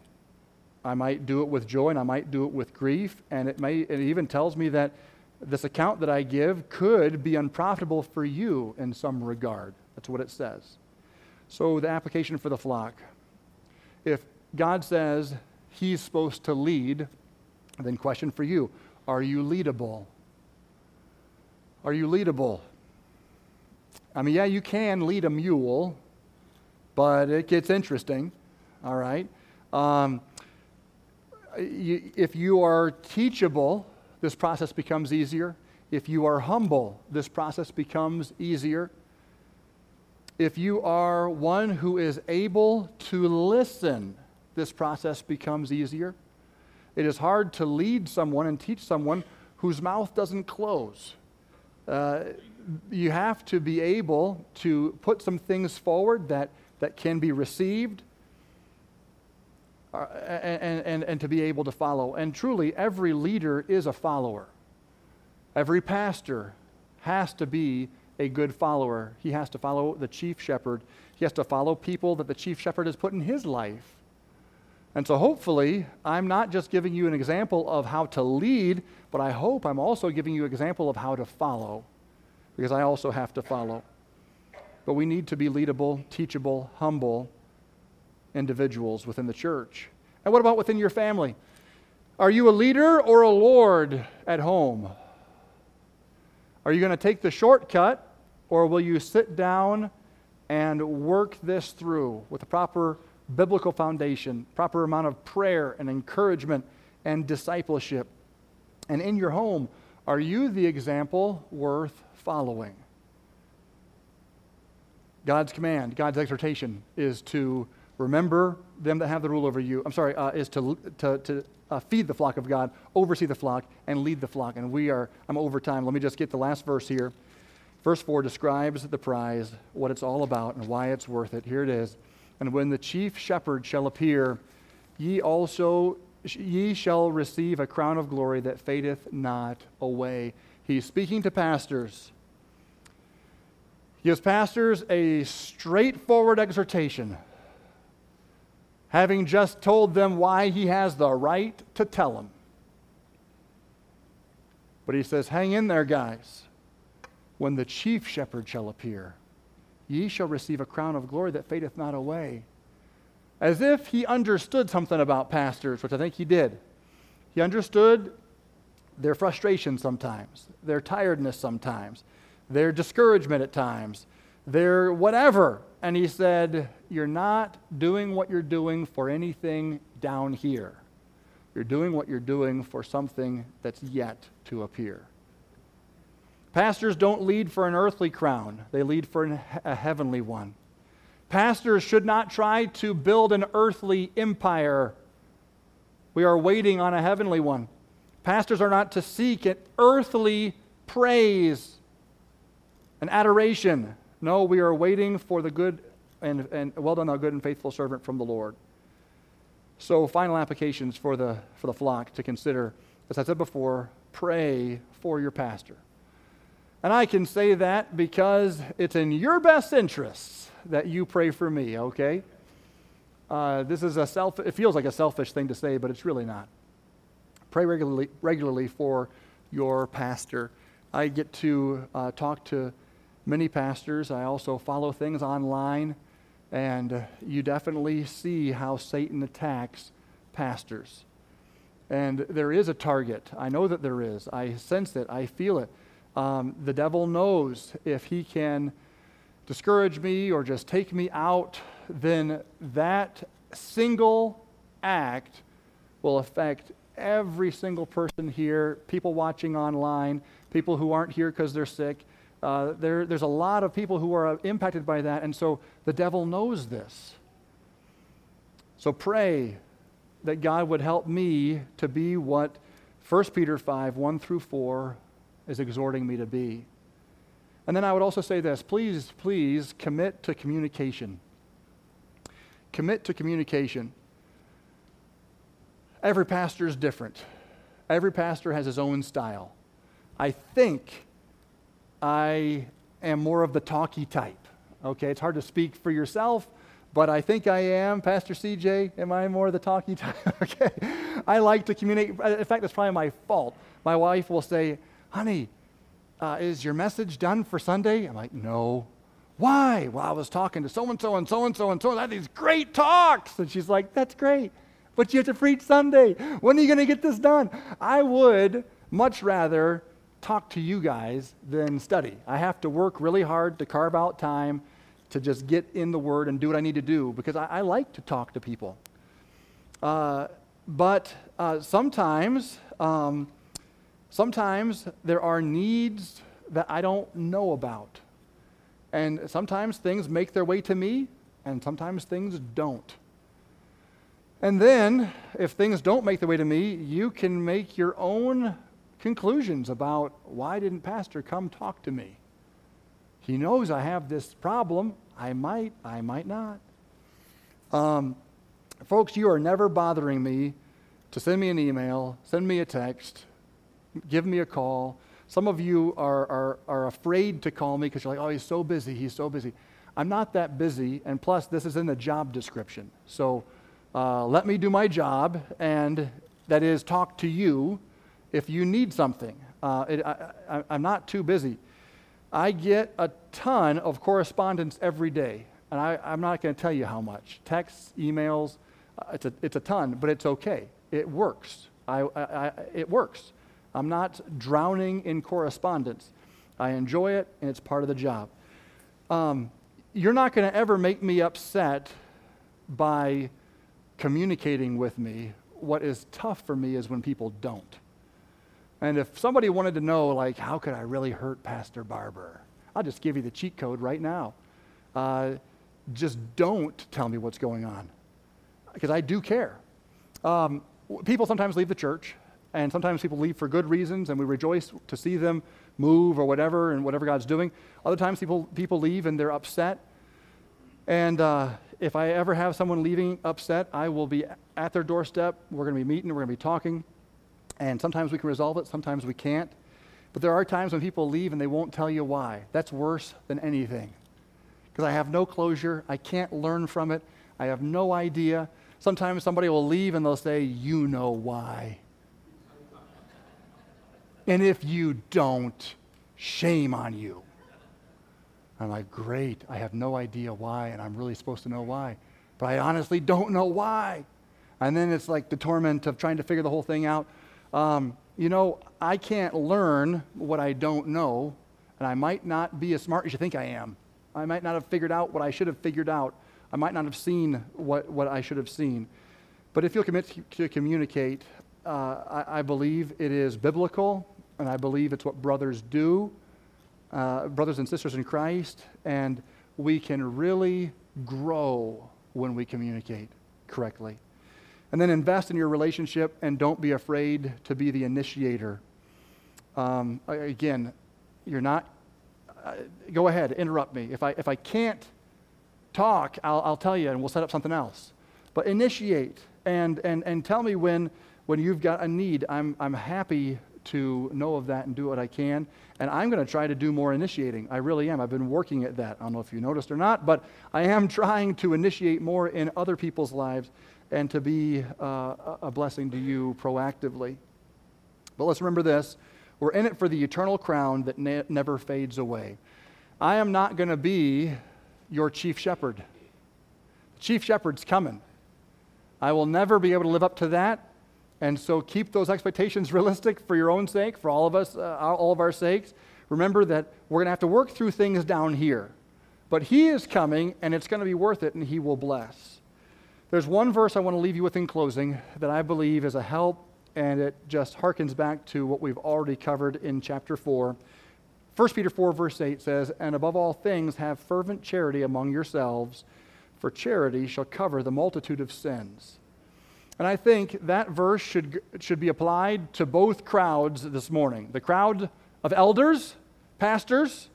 I might do it with joy and I might do it with grief. And it, may, it even tells me that this account that I give could be unprofitable for you in some regard. That's what it says. So, the application for the flock. If God says He's supposed to lead, then, question for you Are you leadable? Are you leadable? I mean, yeah, you can lead a mule, but it gets interesting, all right? Um, you, if you are teachable, this process becomes easier. If you are humble, this process becomes easier. If you are one who is able to listen, this process becomes easier. It is hard to lead someone and teach someone whose mouth doesn't close. Uh, you have to be able to put some things forward that, that can be received uh, and, and, and to be able to follow. And truly, every leader is a follower. Every pastor has to be a good follower. He has to follow the chief shepherd. He has to follow people that the chief shepherd has put in his life. And so, hopefully, I'm not just giving you an example of how to lead, but I hope I'm also giving you an example of how to follow, because I also have to follow. But we need to be leadable, teachable, humble, individuals within the church. And what about within your family? Are you a leader or a lord at home? Are you going to take the shortcut or will you sit down and work this through with the proper biblical foundation, proper amount of prayer and encouragement and discipleship? And in your home, are you the example worth following? God's command, God's exhortation is to Remember them that have the rule over you. I'm sorry, uh, is to, to, to uh, feed the flock of God, oversee the flock, and lead the flock. And we are, I'm over time. Let me just get the last verse here. Verse 4 describes the prize, what it's all about, and why it's worth it. Here it is. And when the chief shepherd shall appear, ye also ye shall receive a crown of glory that fadeth not away. He's speaking to pastors. He gives pastors a straightforward exhortation having just told them why he has the right to tell them. But he says, Hang in there, guys. When the chief shepherd shall appear, ye shall receive a crown of glory that fadeth not away. As if he understood something about pastors, which I think he did. He understood their frustration sometimes, their tiredness sometimes, their discouragement at times, their whatever. And he said, You're not doing what you're doing for anything down here. You're doing what you're doing for something that's yet to appear. Pastors don't lead for an earthly crown, they lead for an, a heavenly one. Pastors should not try to build an earthly empire. We are waiting on a heavenly one. Pastors are not to seek an earthly praise, an adoration. No, we are waiting for the good and, and well done, thou good and faithful servant from the Lord. So, final applications for the, for the flock to consider. As I said before, pray for your pastor. And I can say that because it's in your best interests that you pray for me, okay? Uh, this is a self, it feels like a selfish thing to say, but it's really not. Pray regularly, regularly for your pastor. I get to uh, talk to many pastors. I also follow things online, and you definitely see how Satan attacks pastors. And there is a target. I know that there is. I sense it. I feel it. Um, the devil knows if he can discourage me or just take me out, then that single act will affect every single person here, people watching online, people who aren't here because they're sick. Uh, there, there's a lot of people who are impacted by that, and so the devil knows this. So pray that God would help me to be what 1 Peter 5 1 through 4 is exhorting me to be. And then I would also say this please, please commit to communication. Commit to communication. Every pastor is different, every pastor has his own style. I think I am more of the talky type. Okay, it's hard to speak for yourself, but I think I am. Pastor CJ, am I more of the talky type? okay. I like to communicate. In fact, that's probably my fault. My wife will say, honey, uh, is your message done for Sunday? I'm like, no. Why? Well, I was talking to so and so and so and so and so. I had these great talks. And she's like, That's great. But you have to preach Sunday. When are you going to get this done? I would much rather talk to you guys than study. I have to work really hard to carve out time to just get in the Word and do what I need to do because I, I like to talk to people. Uh, but uh, sometimes, um, sometimes there are needs that I don't know about. And sometimes things make their way to me, and sometimes things don't. And then, if things don't make their way to me, you can make your own conclusions about why didn't Pastor come talk to me? He knows I have this problem. I might, I might not. Um, folks, you are never bothering me to send me an email, send me a text, give me a call. Some of you are, are, are afraid to call me because you're like, oh, he's so busy, he's so busy. I'm not that busy, and plus, this is in the job description. So uh, let me do my job, and that is talk to you if you need something. Uh, it, I, am not too busy. I get a ton of correspondence every day, and I, am not going to tell you how much. Texts, emails, uh, it's, a, it's a ton, but it's okay. It works. I, I, it works. I'm not drowning in correspondence. I enjoy it, and it's part of the job. Um, you're not going to ever make me upset by communicating with me. What is tough for me is when people don't. And if somebody wanted to know, like, how could I really hurt Pastor Barber? I'll just give you the cheat code right now. Uh, just don't tell me what's going on, because I do care. Um, people sometimes leave the church and sometimes people leave for good reasons, and we rejoice to see them move or whatever, and whatever God's doing. Other times people, people leave and they're upset. And uh, if I ever have someone leaving upset, I will be at their doorstep. We're going to be meeting, we're going to be talking. And sometimes we can resolve it, sometimes we can't. But there are times when people leave and they won't tell you why. That's worse than anything. Because I have no closure, I can't learn from it, I have no idea. Sometimes somebody will leave and they'll say, You know why. And if you don't, shame on you. I'm like, great, I have no idea why, and I'm really supposed to know why. But I honestly don't know why. And then it's like the torment of trying to figure the whole thing out. Um, you know, I can't learn what I don't know, and I might not be as smart as you think I am. I might not have figured out what I should have figured out. I might not have seen what, what I should have seen. But if you'll commit to, communicate, uh, I, I believe it is biblical and I believe it's what brothers do, uh, brothers and sisters in Christ, and we can really grow when we communicate correctly. And then invest in your relationship and don't be afraid to be the initiator. Um, again, you're not, uh, go ahead, interrupt me. If I, if I can't talk, I'll, I'll tell you and we'll set up something else. But initiate and, and, and tell me when, when you've got a need. I'm, I'm happy to know of that and do what I can. And I'm going to try to do more initiating. I really am. I've been working at that. I don't know if you noticed or not, but I am trying to initiate more in other people's lives and to be uh, a blessing to you proactively. But let's remember this we're in it for the eternal crown that ne- never fades away. I am not going to be your chief shepherd. The chief shepherd's coming. I will never be able to live up to that. And so keep those expectations realistic for your own sake, for all of us, uh, all of our sakes. Remember that we're going to have to work through things down here. But He is coming, and it's going to be worth it, and He will bless. There's one verse I want to leave you with in closing that I believe is a help, and it just harkens back to what we've already covered in chapter 4. 1 Peter 4, verse 8 says, And above all things, have fervent charity among yourselves, for charity shall cover the multitude of sins. And I think that verse should, should be applied to both crowds this morning the crowd of elders, pastors,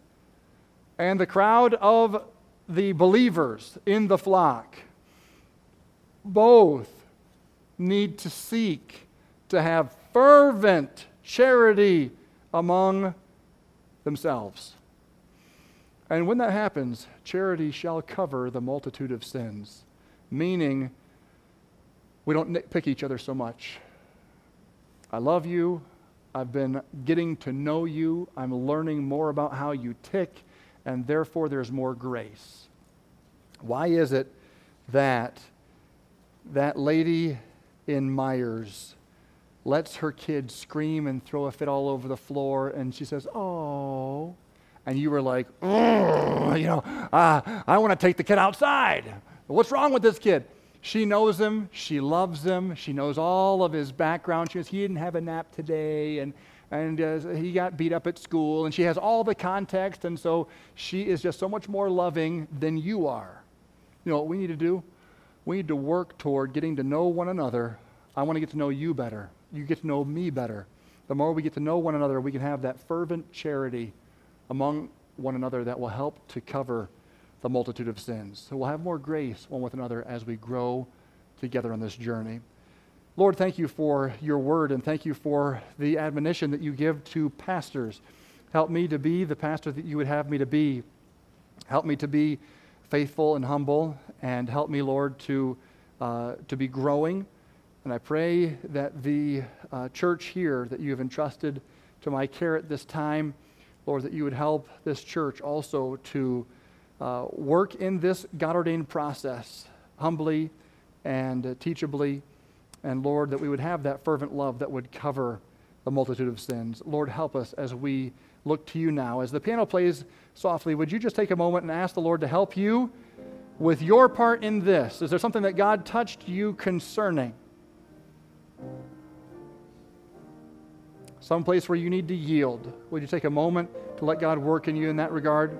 and the crowd of the believers in the flock. Both need to seek to have fervent charity among themselves. And when that happens, charity shall cover the multitude of sins, meaning we don't nitpick each other so much. I love you. I've been getting to know you. I'm learning more about how you tick and therefore there's more grace. Why is it that that lady in Myers lets her kid scream and throw a fit all over the floor, and she says, Oh. And you were like, you know, uh, I want to take the kid outside. What's wrong with this kid? She knows him. She loves him. She knows all of his background. She goes, he didn't have a nap today, and, and uh, he got beat up at school. And she has all the context, and so she is just so much more loving than you are. You know what we need to do? We need to work toward getting to know one another. I want to get to know you better you get to know me better. The more we get to know one another, we can have that fervent charity among one another that will help to cover the multitude of sins. So we'll have more grace one with another as we grow together on this journey. Lord, thank you for your word and thank you for the admonition that you give to pastors. Help me to be the pastor that you would have me to be. Help me to be faithful and humble, and help me, Lord, to, uh, to be growing and I pray that the uh, church here that you have entrusted to my care at this time, Lord, that you would help this church also to uh, work in this God ordained process humbly and uh, teachably. And Lord, that we would have that fervent love that would cover the multitude of sins. Lord, help us as we look to you now. As the piano plays softly, would you just take a moment and ask the Lord to help you with your part in this? Is there something that God touched you concerning? Some place where you need to yield. Would you take a moment to let God work in you in that regard?